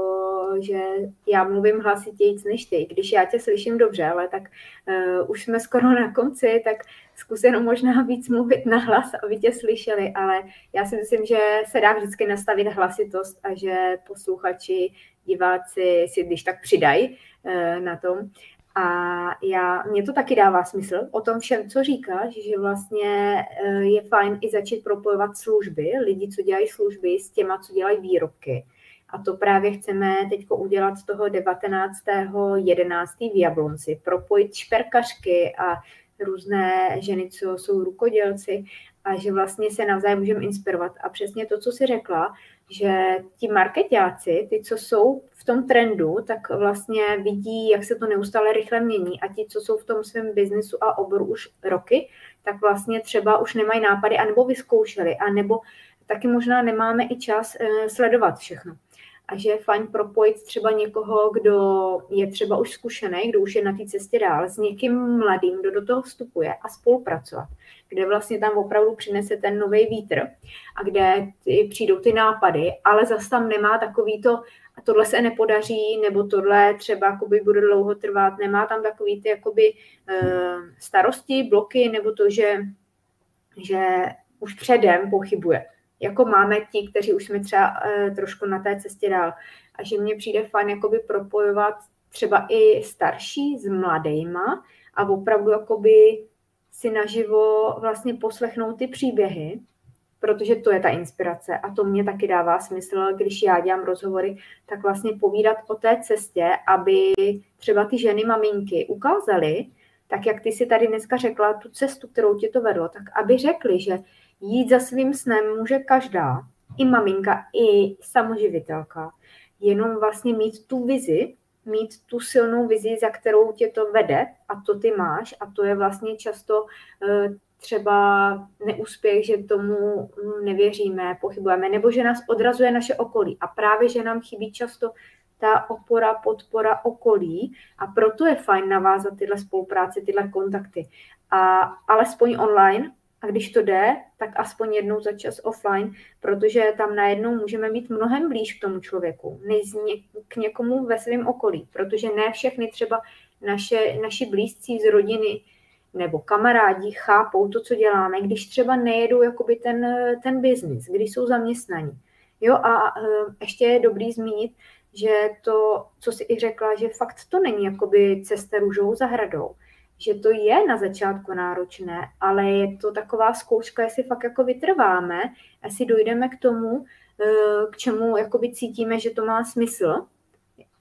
že já mluvím hlasitějíc než ty, když já tě slyším dobře, ale tak uh, už jsme skoro na konci, tak zkus jenom možná víc mluvit na hlas, aby tě slyšeli, ale já si myslím, že se dá vždycky nastavit hlasitost a že posluchači, diváci si když tak přidají na tom. A já, mně to taky dává smysl o tom všem, co říkáš, že vlastně eh, je fajn i začít propojovat služby, lidi, co dělají služby s těma, co dělají výrobky. A to právě chceme teď udělat z toho 19.11. v Jablonci. Propojit šperkařky a různé ženy, co jsou rukodělci a že vlastně se navzájem můžeme inspirovat. A přesně to, co jsi řekla, že ti marketáci, ty, co jsou v tom trendu, tak vlastně vidí, jak se to neustále rychle mění. A ti, co jsou v tom svém biznesu a oboru už roky, tak vlastně třeba už nemají nápady, anebo vyzkoušeli, anebo taky možná nemáme i čas eh, sledovat všechno a že je fajn propojit třeba někoho, kdo je třeba už zkušený, kdo už je na té cestě dál, s někým mladým, kdo do toho vstupuje a spolupracovat, kde vlastně tam opravdu přinese ten nový vítr a kde ty, přijdou ty nápady, ale zase tam nemá takový to, a tohle se nepodaří, nebo tohle třeba jakoby bude dlouho trvat, nemá tam takový ty jakoby uh, starosti, bloky, nebo to, že, že už předem pochybuje jako máme ti, kteří už jsme třeba uh, trošku na té cestě dál. A že mně přijde fajn jakoby propojovat třeba i starší s mladejma a opravdu jakoby si naživo vlastně poslechnout ty příběhy, protože to je ta inspirace a to mě taky dává smysl, když já dělám rozhovory, tak vlastně povídat o té cestě, aby třeba ty ženy, maminky ukázaly, tak jak ty si tady dneska řekla, tu cestu, kterou tě to vedlo, tak aby řekli, že Jít za svým snem může každá, i maminka, i samoživitelka. Jenom vlastně mít tu vizi, mít tu silnou vizi, za kterou tě to vede a to ty máš a to je vlastně často eh, třeba neúspěch, že tomu nevěříme, pochybujeme, nebo že nás odrazuje naše okolí. A právě, že nám chybí často ta opora, podpora okolí a proto je fajn navázat tyhle spolupráce, tyhle kontakty. A alespoň online, a když to jde, tak aspoň jednou za čas offline, protože tam najednou můžeme být mnohem blíž k tomu člověku, než k někomu ve svém okolí, protože ne všechny třeba naše, naši blízcí z rodiny nebo kamarádi chápou to, co děláme, když třeba nejedou jakoby ten, ten biznis, když jsou zaměstnaní. Jo, a e, ještě je dobrý zmínit, že to, co si i řekla, že fakt to není jakoby cesta růžovou zahradou že to je na začátku náročné, ale je to taková zkouška, jestli fakt jako vytrváme, jestli dojdeme k tomu, eh, k čemu jakoby cítíme, že to má smysl.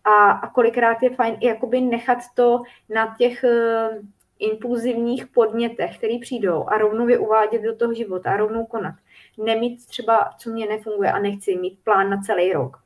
A, a kolikrát je fajn jakoby nechat to na těch eh, impulzivních podnětech, které přijdou a rovnou je uvádět do toho života a rovnou konat. Nemít třeba, co mě nefunguje a nechci mít plán na celý rok.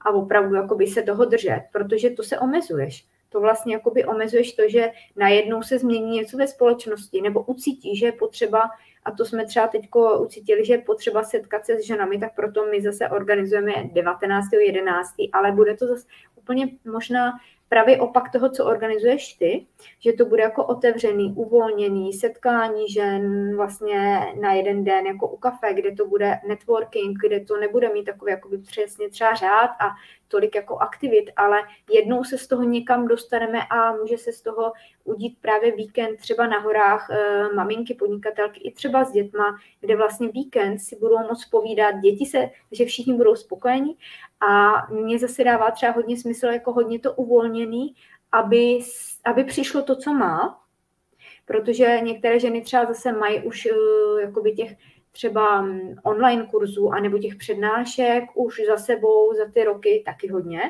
A opravdu jakoby se toho držet, protože to se omezuješ to vlastně jakoby omezuješ to, že najednou se změní něco ve společnosti nebo ucítí, že je potřeba, a to jsme třeba teď ucítili, že je potřeba setkat se s ženami, tak proto my zase organizujeme 19.11., ale bude to zase úplně možná pravý opak toho, co organizuješ ty, že to bude jako otevřený, uvolněný setkání žen vlastně na jeden den jako u kafe, kde to bude networking, kde to nebude mít takový jakoby přesně třeba řád a tolik jako aktivit, ale jednou se z toho někam dostaneme a může se z toho udít právě víkend třeba na horách e, maminky, podnikatelky i třeba s dětma, kde vlastně víkend si budou moc povídat, děti se, že všichni budou spokojení. A mně zase dává třeba hodně smysl, jako hodně to uvolněný, aby, aby přišlo to, co má, protože některé ženy třeba zase mají už uh, jakoby těch třeba mm, online kurzů anebo těch přednášek už za sebou za ty roky taky hodně.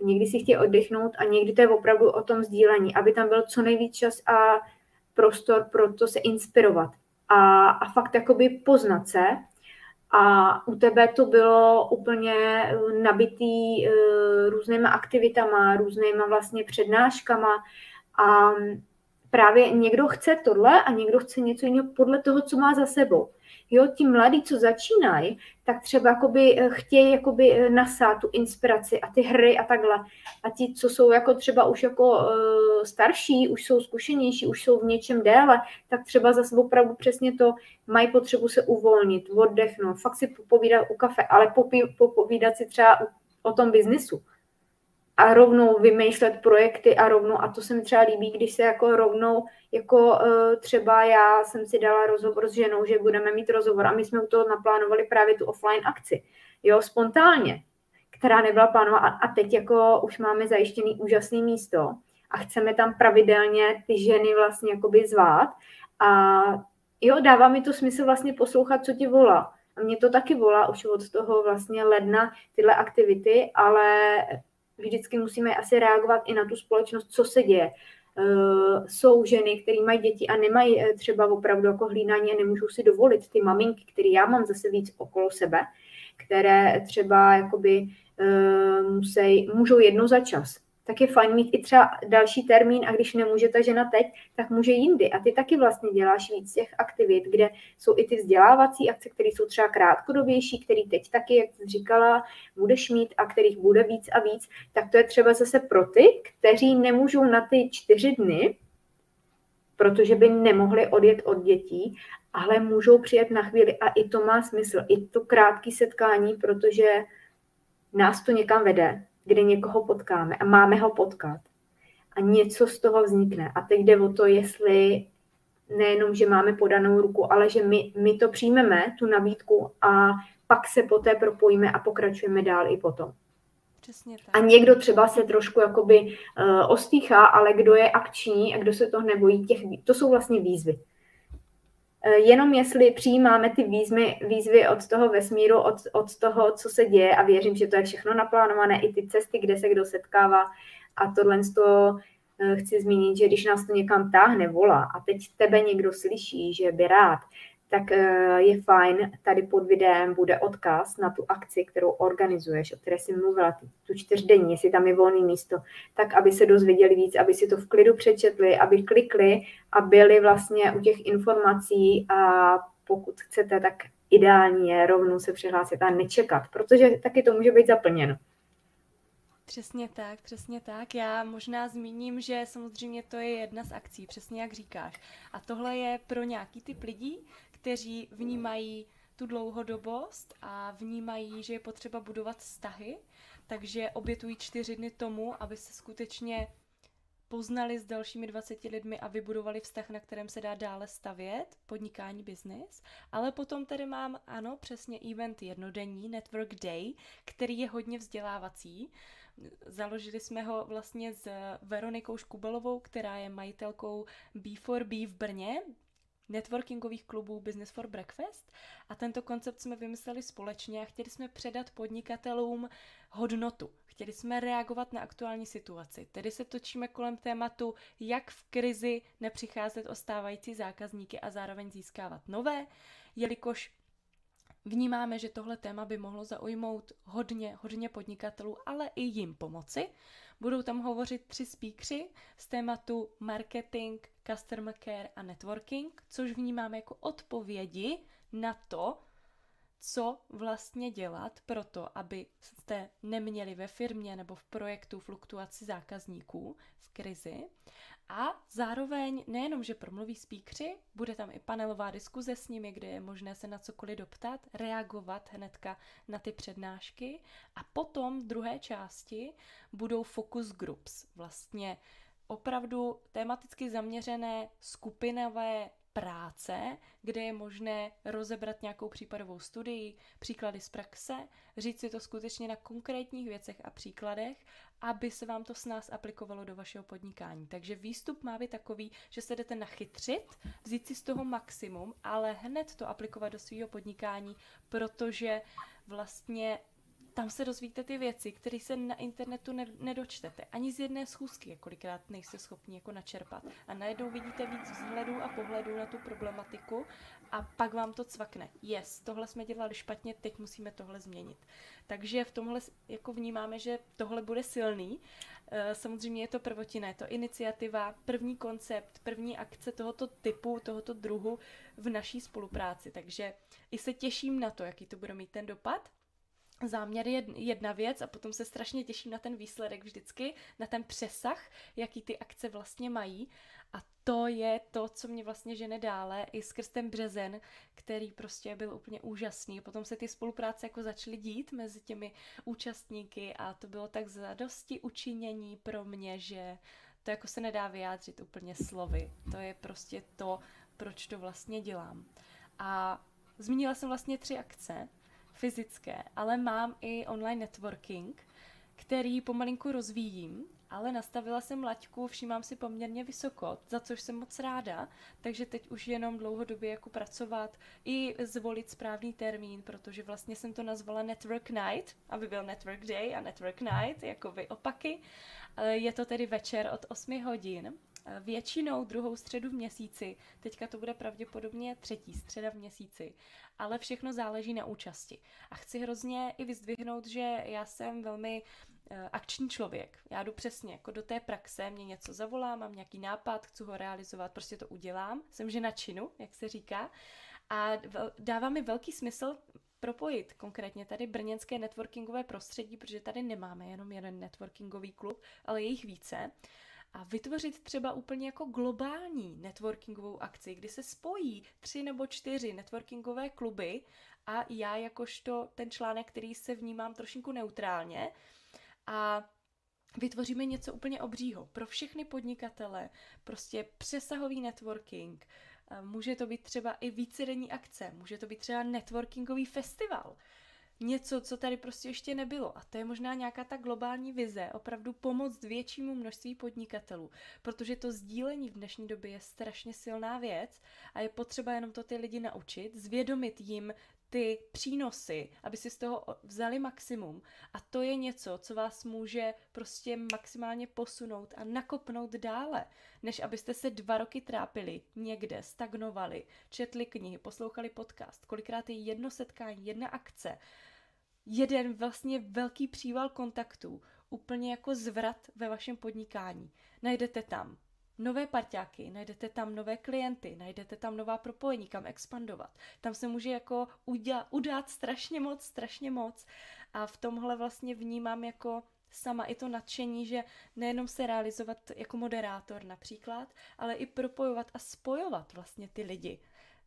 Někdy si chtějí oddechnout a někdy to je opravdu o tom sdílení, aby tam byl co nejvíc čas a prostor pro to se inspirovat a, a fakt jakoby poznat se. A u tebe to bylo úplně eh, nabitý uh, různýma aktivitama, různýma vlastně přednáškama a právě někdo chce tohle a někdo chce něco jiného podle toho, co má za sebou. Jo, ti mladí, co začínají, tak třeba jakoby eh, chtějí jakoby eh, nasát tu inspiraci a ty hry a takhle. A ti, co jsou jako třeba už jako uh, starší, už jsou zkušenější, už jsou v něčem déle, tak třeba zase opravdu přesně to mají potřebu se uvolnit, oddechnout, fakt si popovídat u kafe, ale popí, popovídat si třeba o tom biznisu a rovnou vymýšlet projekty a rovnou, a to se mi třeba líbí, když se jako rovnou, jako uh, třeba já jsem si dala rozhovor s ženou, že budeme mít rozhovor a my jsme u toho naplánovali právě tu offline akci, jo, spontánně, která nebyla plánována a teď jako už máme zajištěný úžasný místo a chceme tam pravidelně ty ženy vlastně jakoby zvát a jo, dává mi to smysl vlastně poslouchat, co ti volá. A mě to taky volá už od toho vlastně ledna tyhle aktivity, ale vždycky musíme asi reagovat i na tu společnost, co se děje. Uh, jsou ženy, které mají děti a nemají eh, třeba opravdu jako hlínání a nemůžou si dovolit ty maminky, které já mám zase víc okolo sebe, které třeba jakoby uh, musí, můžou jednou za čas tak je fajn mít i třeba další termín a když nemůže ta žena teď, tak může jindy. A ty taky vlastně děláš víc těch aktivit, kde jsou i ty vzdělávací akce, které jsou třeba krátkodobější, které teď taky, jak jsi říkala, budeš mít a kterých bude víc a víc, tak to je třeba zase pro ty, kteří nemůžou na ty čtyři dny, protože by nemohli odjet od dětí, ale můžou přijet na chvíli a i to má smysl, i to krátké setkání, protože nás to někam vede kde někoho potkáme a máme ho potkat. A něco z toho vznikne. A teď jde o to, jestli nejenom, že máme podanou ruku, ale že my, my to přijmeme, tu nabídku, a pak se poté propojíme a pokračujeme dál i potom. Přesně tak. A někdo třeba se trošku jakoby uh, ostýchá, ale kdo je akční a kdo se toho nebojí, těch, to jsou vlastně výzvy. Eh, jenom jestli přijímáme ty výzvy, výzvy od toho vesmíru, od, od toho, co se děje a věřím, že to je všechno naplánované, i ty cesty, kde se kdo setkává. A tohle to eh, chci zmínit, že když nás to někam táhne, volá a teď tebe někdo slyší, že by rád, tak eh, je fajn, tady pod videem bude odkaz na tu akci, kterou organizuješ, o které jsi mluvila, tu čtyřdenní, jestli tam je volné místo, tak aby se dozvěděli víc, aby si to v klidu přečetli, aby klikli a byli vlastně u těch informací a pokud chcete, tak ideální je rovnou se přihlásit a nečekat, protože taky to může být zaplněno. Přesně tak, přesně tak. Já možná zmíním, že samozřejmě to je jedna z akcí, přesně jak říkáš. A tohle je pro nějaký typ lidí, kteří vnímají tu dlouhodobost a vnímají, že je potřeba budovat vztahy, takže obětují čtyři dny tomu, aby se skutečně poznali s dalšími 20 lidmi a vybudovali vztah, na kterém se dá dále stavět, podnikání, business. Ale potom tady mám, ano, přesně event jednodenní, Network Day, který je hodně vzdělávací. Založili jsme ho vlastně s Veronikou Škubelovou, která je majitelkou B4B v Brně, networkingových klubů Business for Breakfast a tento koncept jsme vymysleli společně a chtěli jsme předat podnikatelům hodnotu. Chtěli jsme reagovat na aktuální situaci. Tedy se točíme kolem tématu, jak v krizi nepřicházet o stávající zákazníky a zároveň získávat nové, jelikož Vnímáme, že tohle téma by mohlo zaujmout hodně, hodně podnikatelů, ale i jim pomoci. Budou tam hovořit tři speakři z tématu marketing, customer care a networking, což vnímáme jako odpovědi na to, co vlastně dělat pro to, aby jste neměli ve firmě nebo v projektu fluktuaci zákazníků v krizi. A zároveň nejenom, že promluví speakři, bude tam i panelová diskuze s nimi, kde je možné se na cokoliv doptat, reagovat hnedka na ty přednášky. A potom v druhé části budou focus groups, vlastně opravdu tematicky zaměřené skupinové práce, kde je možné rozebrat nějakou případovou studii, příklady z praxe, říct si to skutečně na konkrétních věcech a příkladech, aby se vám to s nás aplikovalo do vašeho podnikání. Takže výstup má být takový, že se jdete nachytřit, vzít si z toho maximum, ale hned to aplikovat do svého podnikání, protože vlastně tam se dozvíte ty věci, které se na internetu ne- nedočtete. Ani z jedné schůzky, kolikrát nejste schopni jako načerpat. A najednou vidíte víc vzhledů a pohledů na tu problematiku a pak vám to cvakne. Yes, tohle jsme dělali špatně, teď musíme tohle změnit. Takže v tomhle jako vnímáme, že tohle bude silný. Eh, samozřejmě je to prvotina, je to iniciativa, první koncept, první akce tohoto typu, tohoto druhu v naší spolupráci. Takže i se těším na to, jaký to bude mít ten dopad záměr je jedna věc a potom se strašně těším na ten výsledek vždycky, na ten přesah, jaký ty akce vlastně mají a to je to, co mě vlastně žene dále i skrz ten březen, který prostě byl úplně úžasný. Potom se ty spolupráce jako začaly dít mezi těmi účastníky a to bylo tak zadosti učinění pro mě, že to jako se nedá vyjádřit úplně slovy. To je prostě to, proč to vlastně dělám. A zmínila jsem vlastně tři akce, fyzické, ale mám i online networking, který pomalinku rozvíjím ale nastavila jsem laťku, všímám si poměrně vysoko, za což jsem moc ráda, takže teď už jenom dlouhodobě jako pracovat i zvolit správný termín, protože vlastně jsem to nazvala Network Night, aby byl Network Day a Network Night, jako vy opaky. Je to tedy večer od 8 hodin většinou druhou středu v měsíci, teďka to bude pravděpodobně třetí středa v měsíci, ale všechno záleží na účasti. A chci hrozně i vyzdvihnout, že já jsem velmi eh, akční člověk. Já jdu přesně jako do té praxe, mě něco zavolá, mám nějaký nápad, chci ho realizovat, prostě to udělám. Jsem žena činu, jak se říká. A dává mi velký smysl propojit konkrétně tady brněnské networkingové prostředí, protože tady nemáme jenom jeden networkingový klub, ale je jich více a vytvořit třeba úplně jako globální networkingovou akci, kdy se spojí tři nebo čtyři networkingové kluby a já jakožto ten článek, který se vnímám trošinku neutrálně a vytvoříme něco úplně obřího pro všechny podnikatele, prostě přesahový networking, může to být třeba i vícedenní akce, může to být třeba networkingový festival, něco, co tady prostě ještě nebylo. A to je možná nějaká ta globální vize, opravdu pomoct většímu množství podnikatelů, protože to sdílení v dnešní době je strašně silná věc a je potřeba jenom to ty lidi naučit, zvědomit jim ty přínosy, aby si z toho vzali maximum. A to je něco, co vás může prostě maximálně posunout a nakopnout dále, než abyste se dva roky trápili někde, stagnovali, četli knihy, poslouchali podcast. Kolikrát je jedno setkání, jedna akce, jeden vlastně velký příval kontaktů, úplně jako zvrat ve vašem podnikání. Najdete tam nové parťáky, najdete tam nové klienty, najdete tam nová propojení, kam expandovat. Tam se může jako udělat, udát strašně moc, strašně moc a v tomhle vlastně vnímám jako sama i to nadšení, že nejenom se realizovat jako moderátor například, ale i propojovat a spojovat vlastně ty lidi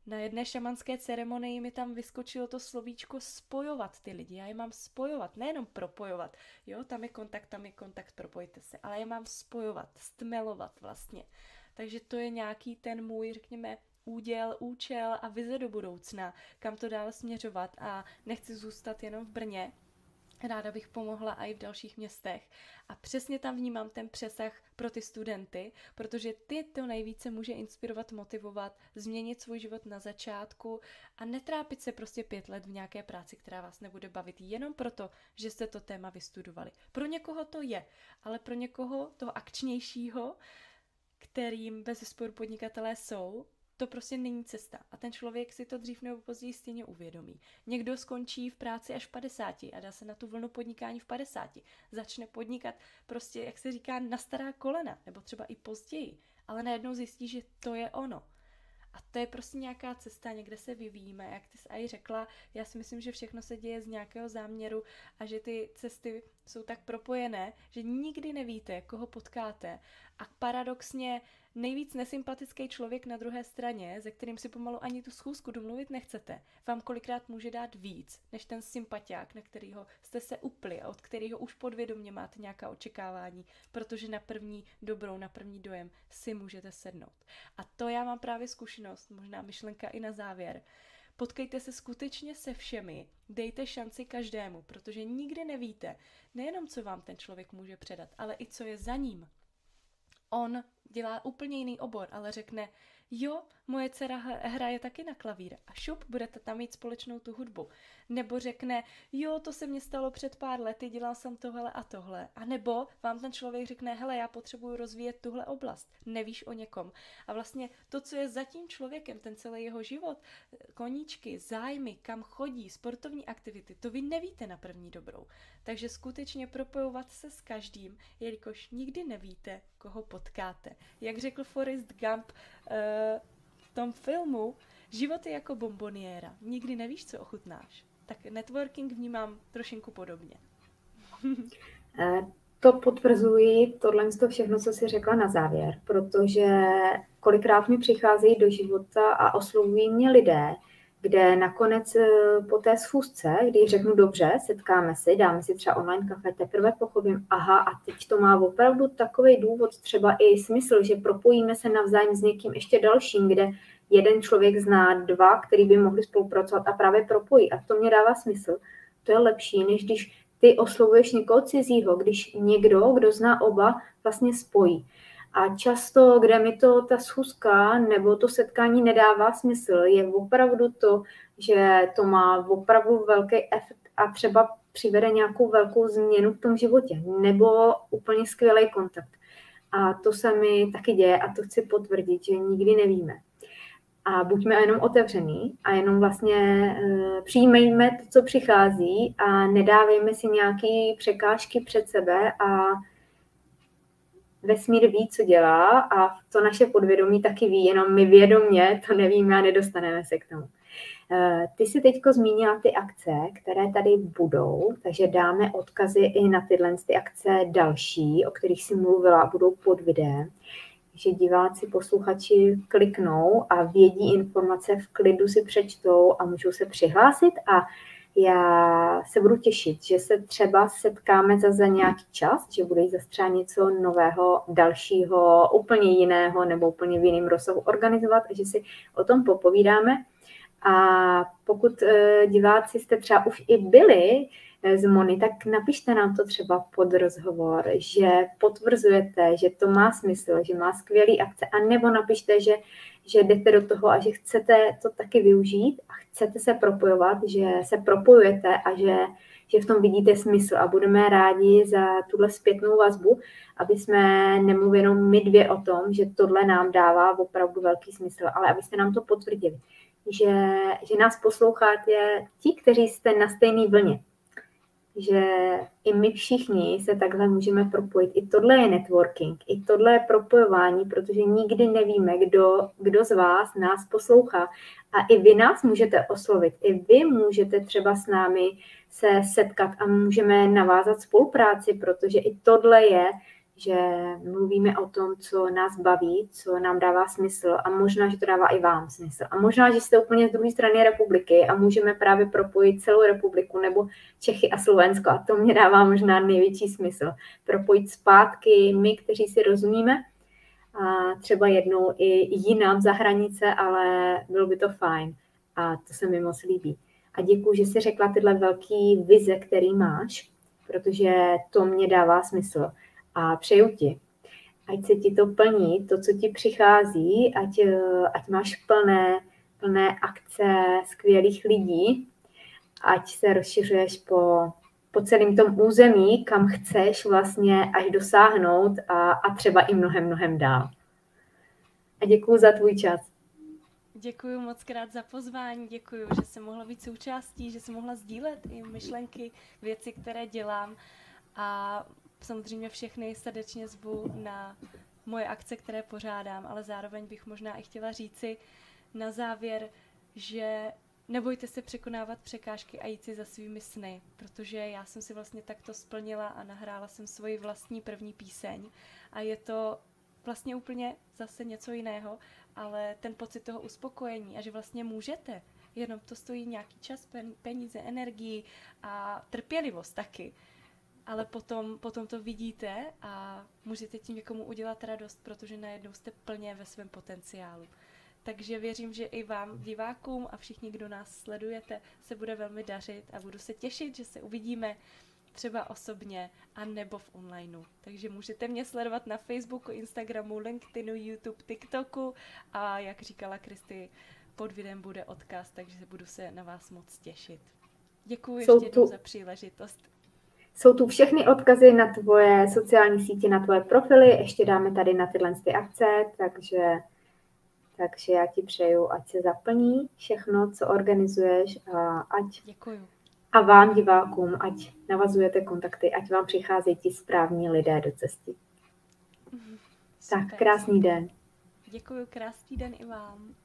na jedné šamanské ceremonii mi tam vyskočilo to slovíčko spojovat ty lidi. Já je mám spojovat, nejenom propojovat. Jo, tam je kontakt, tam je kontakt, propojte se. Ale je mám spojovat, stmelovat vlastně. Takže to je nějaký ten můj, řekněme, úděl, účel a vize do budoucna, kam to dál směřovat a nechci zůstat jenom v Brně, Ráda bych pomohla i v dalších městech. A přesně tam vnímám ten přesah pro ty studenty, protože ty to nejvíce může inspirovat, motivovat, změnit svůj život na začátku a netrápit se prostě pět let v nějaké práci, která vás nebude bavit jenom proto, že jste to téma vystudovali. Pro někoho to je, ale pro někoho toho akčnějšího, kterým bez sporu podnikatelé jsou, to prostě není cesta. A ten člověk si to dřív nebo později stejně uvědomí. Někdo skončí v práci až v 50 a dá se na tu vlnu podnikání v 50. Začne podnikat prostě, jak se říká, na stará kolena, nebo třeba i později. Ale najednou zjistí, že to je ono. A to je prostě nějaká cesta, někde se vyvíjíme. Jak ty jsi aj řekla, já si myslím, že všechno se děje z nějakého záměru a že ty cesty jsou tak propojené, že nikdy nevíte, koho potkáte. A paradoxně nejvíc nesympatický člověk na druhé straně, ze kterým si pomalu ani tu schůzku domluvit nechcete, vám kolikrát může dát víc, než ten sympatiák, na kterého jste se upli a od kterého už podvědomě máte nějaká očekávání, protože na první dobrou, na první dojem si můžete sednout. A to já mám právě zkušenost, možná myšlenka i na závěr. Potkejte se skutečně se všemi, dejte šanci každému, protože nikdy nevíte, nejenom co vám ten člověk může předat, ale i co je za ním. On dělá úplně jiný obor, ale řekne, jo, moje dcera hraje taky na klavír a šup, budete tam mít společnou tu hudbu. Nebo řekne, jo, to se mně stalo před pár lety, dělal jsem tohle a tohle. A nebo vám ten člověk řekne, hele, já potřebuji rozvíjet tuhle oblast, nevíš o někom. A vlastně to, co je za tím člověkem, ten celý jeho život, koníčky, zájmy, kam chodí, sportovní aktivity, to vy nevíte na první dobrou. Takže skutečně propojovat se s každým, jelikož nikdy nevíte, koho potkáte. Jak řekl Forrest Gump, uh, tom filmu život je jako bomboniéra. Nikdy nevíš, co ochutnáš. Tak networking vnímám trošinku podobně. Eh, to potvrzuji, tohle to všechno, co jsi řekla na závěr, protože kolikrát mi přicházejí do života a oslovují mě lidé, kde nakonec eh, po té schůzce, kdy řeknu dobře, setkáme se, dáme si třeba online kafe, teprve pochopím, aha, a teď to má opravdu takový důvod, třeba i smysl, že propojíme se navzájem s někým ještě dalším, kde jeden člověk zná dva, který by mohli spolupracovat a právě propojí. A to mě dává smysl. To je lepší, než když ty oslovuješ někoho cizího, když někdo, kdo zná oba, vlastně spojí. A často, kde mi to ta schůzka nebo to setkání nedává smysl, je opravdu to, že to má opravdu velký efekt a třeba přivede nějakou velkou změnu v tom životě nebo úplně skvělý kontakt. A to se mi taky děje a to chci potvrdit, že nikdy nevíme. A buďme jenom otevřený a jenom vlastně uh, přijmejme to, co přichází a nedávejme si nějaké překážky před sebe a vesmír ví, co dělá a to naše podvědomí taky ví, jenom my vědomě to nevíme a nedostaneme se k tomu. Eh, ty jsi teď zmínila ty akce, které tady budou, takže dáme odkazy i na tyhle ty akce další, o kterých jsi mluvila budou pod videem. Že diváci, posluchači kliknou a vědí informace v klidu si přečtou a můžou se přihlásit a já se budu těšit, že se třeba setkáme za, za nějaký čas, že bude zase třeba něco nového, dalšího, úplně jiného nebo úplně v jiném rozsahu organizovat a že si o tom popovídáme. A pokud eh, diváci jste třeba už i byli z Mony, tak napište nám to třeba pod rozhovor, že potvrzujete, že to má smysl, že má skvělý akce, a nebo napište, že, že jdete do toho a že chcete to taky využít a chcete se propojovat, že se propojujete a že, že v tom vidíte smysl a budeme rádi za tuhle zpětnou vazbu, aby jsme nemluvili jenom my dvě o tom, že tohle nám dává opravdu velký smysl, ale abyste nám to potvrdili že, že nás posloucháte ti, kteří jste na stejné vlně. Že i my všichni se takhle můžeme propojit. I tohle je networking, i tohle je propojování, protože nikdy nevíme, kdo, kdo z vás nás poslouchá. A i vy nás můžete oslovit. I vy můžete třeba s námi se setkat a můžeme navázat spolupráci, protože i tohle je že mluvíme o tom, co nás baví, co nám dává smysl a možná, že to dává i vám smysl. A možná, že jste úplně z druhé strany republiky a můžeme právě propojit celou republiku nebo Čechy a Slovensko a to mě dává možná největší smysl. Propojit zpátky my, kteří si rozumíme, a třeba jednou i jinam za hranice, ale bylo by to fajn a to se mi moc líbí. A děkuji, že jsi řekla tyhle velký vize, který máš, protože to mě dává smysl a přeju ti, ať se ti to plní, to, co ti přichází, ať, eh, ať máš plné, plné akce skvělých lidí, ať se rozšiřuješ po, po celém tom území, kam chceš vlastně až dosáhnout a, a třeba i mnohem, mnohem dál. A děkuji za tvůj čas. Děkuji moc krát za pozvání, děkuji, že jsem mohla být součástí, že jsem mohla sdílet i myšlenky, věci, které dělám. A samozřejmě všechny srdečně zvu na moje akce, které pořádám, ale zároveň bych možná i chtěla říci na závěr, že nebojte se překonávat překážky a jít si za svými sny, protože já jsem si vlastně takto splnila a nahrála jsem svoji vlastní první píseň a je to vlastně úplně zase něco jiného, ale ten pocit toho uspokojení a že vlastně můžete, jenom to stojí nějaký čas, peníze, energii a trpělivost taky ale potom, potom to vidíte a můžete tím někomu udělat radost, protože najednou jste plně ve svém potenciálu. Takže věřím, že i vám, divákům a všichni, kdo nás sledujete, se bude velmi dařit a budu se těšit, že se uvidíme třeba osobně a nebo v onlineu. Takže můžete mě sledovat na Facebooku, Instagramu, LinkedInu, YouTube, TikToku a jak říkala Kristy, pod videem bude odkaz, takže budu se na vás moc těšit. Děkuji ještě jednou za příležitost. Jsou tu všechny odkazy na tvoje sociální sítě, na tvoje profily, ještě dáme tady na tyhle ty akce, takže, takže já ti přeju, ať se zaplní všechno, co organizuješ a ať... Děkuju. A vám, divákům, ať navazujete kontakty, ať vám přicházejí ti správní lidé do cesty. Super. Tak, krásný den. Děkuji, krásný den i vám.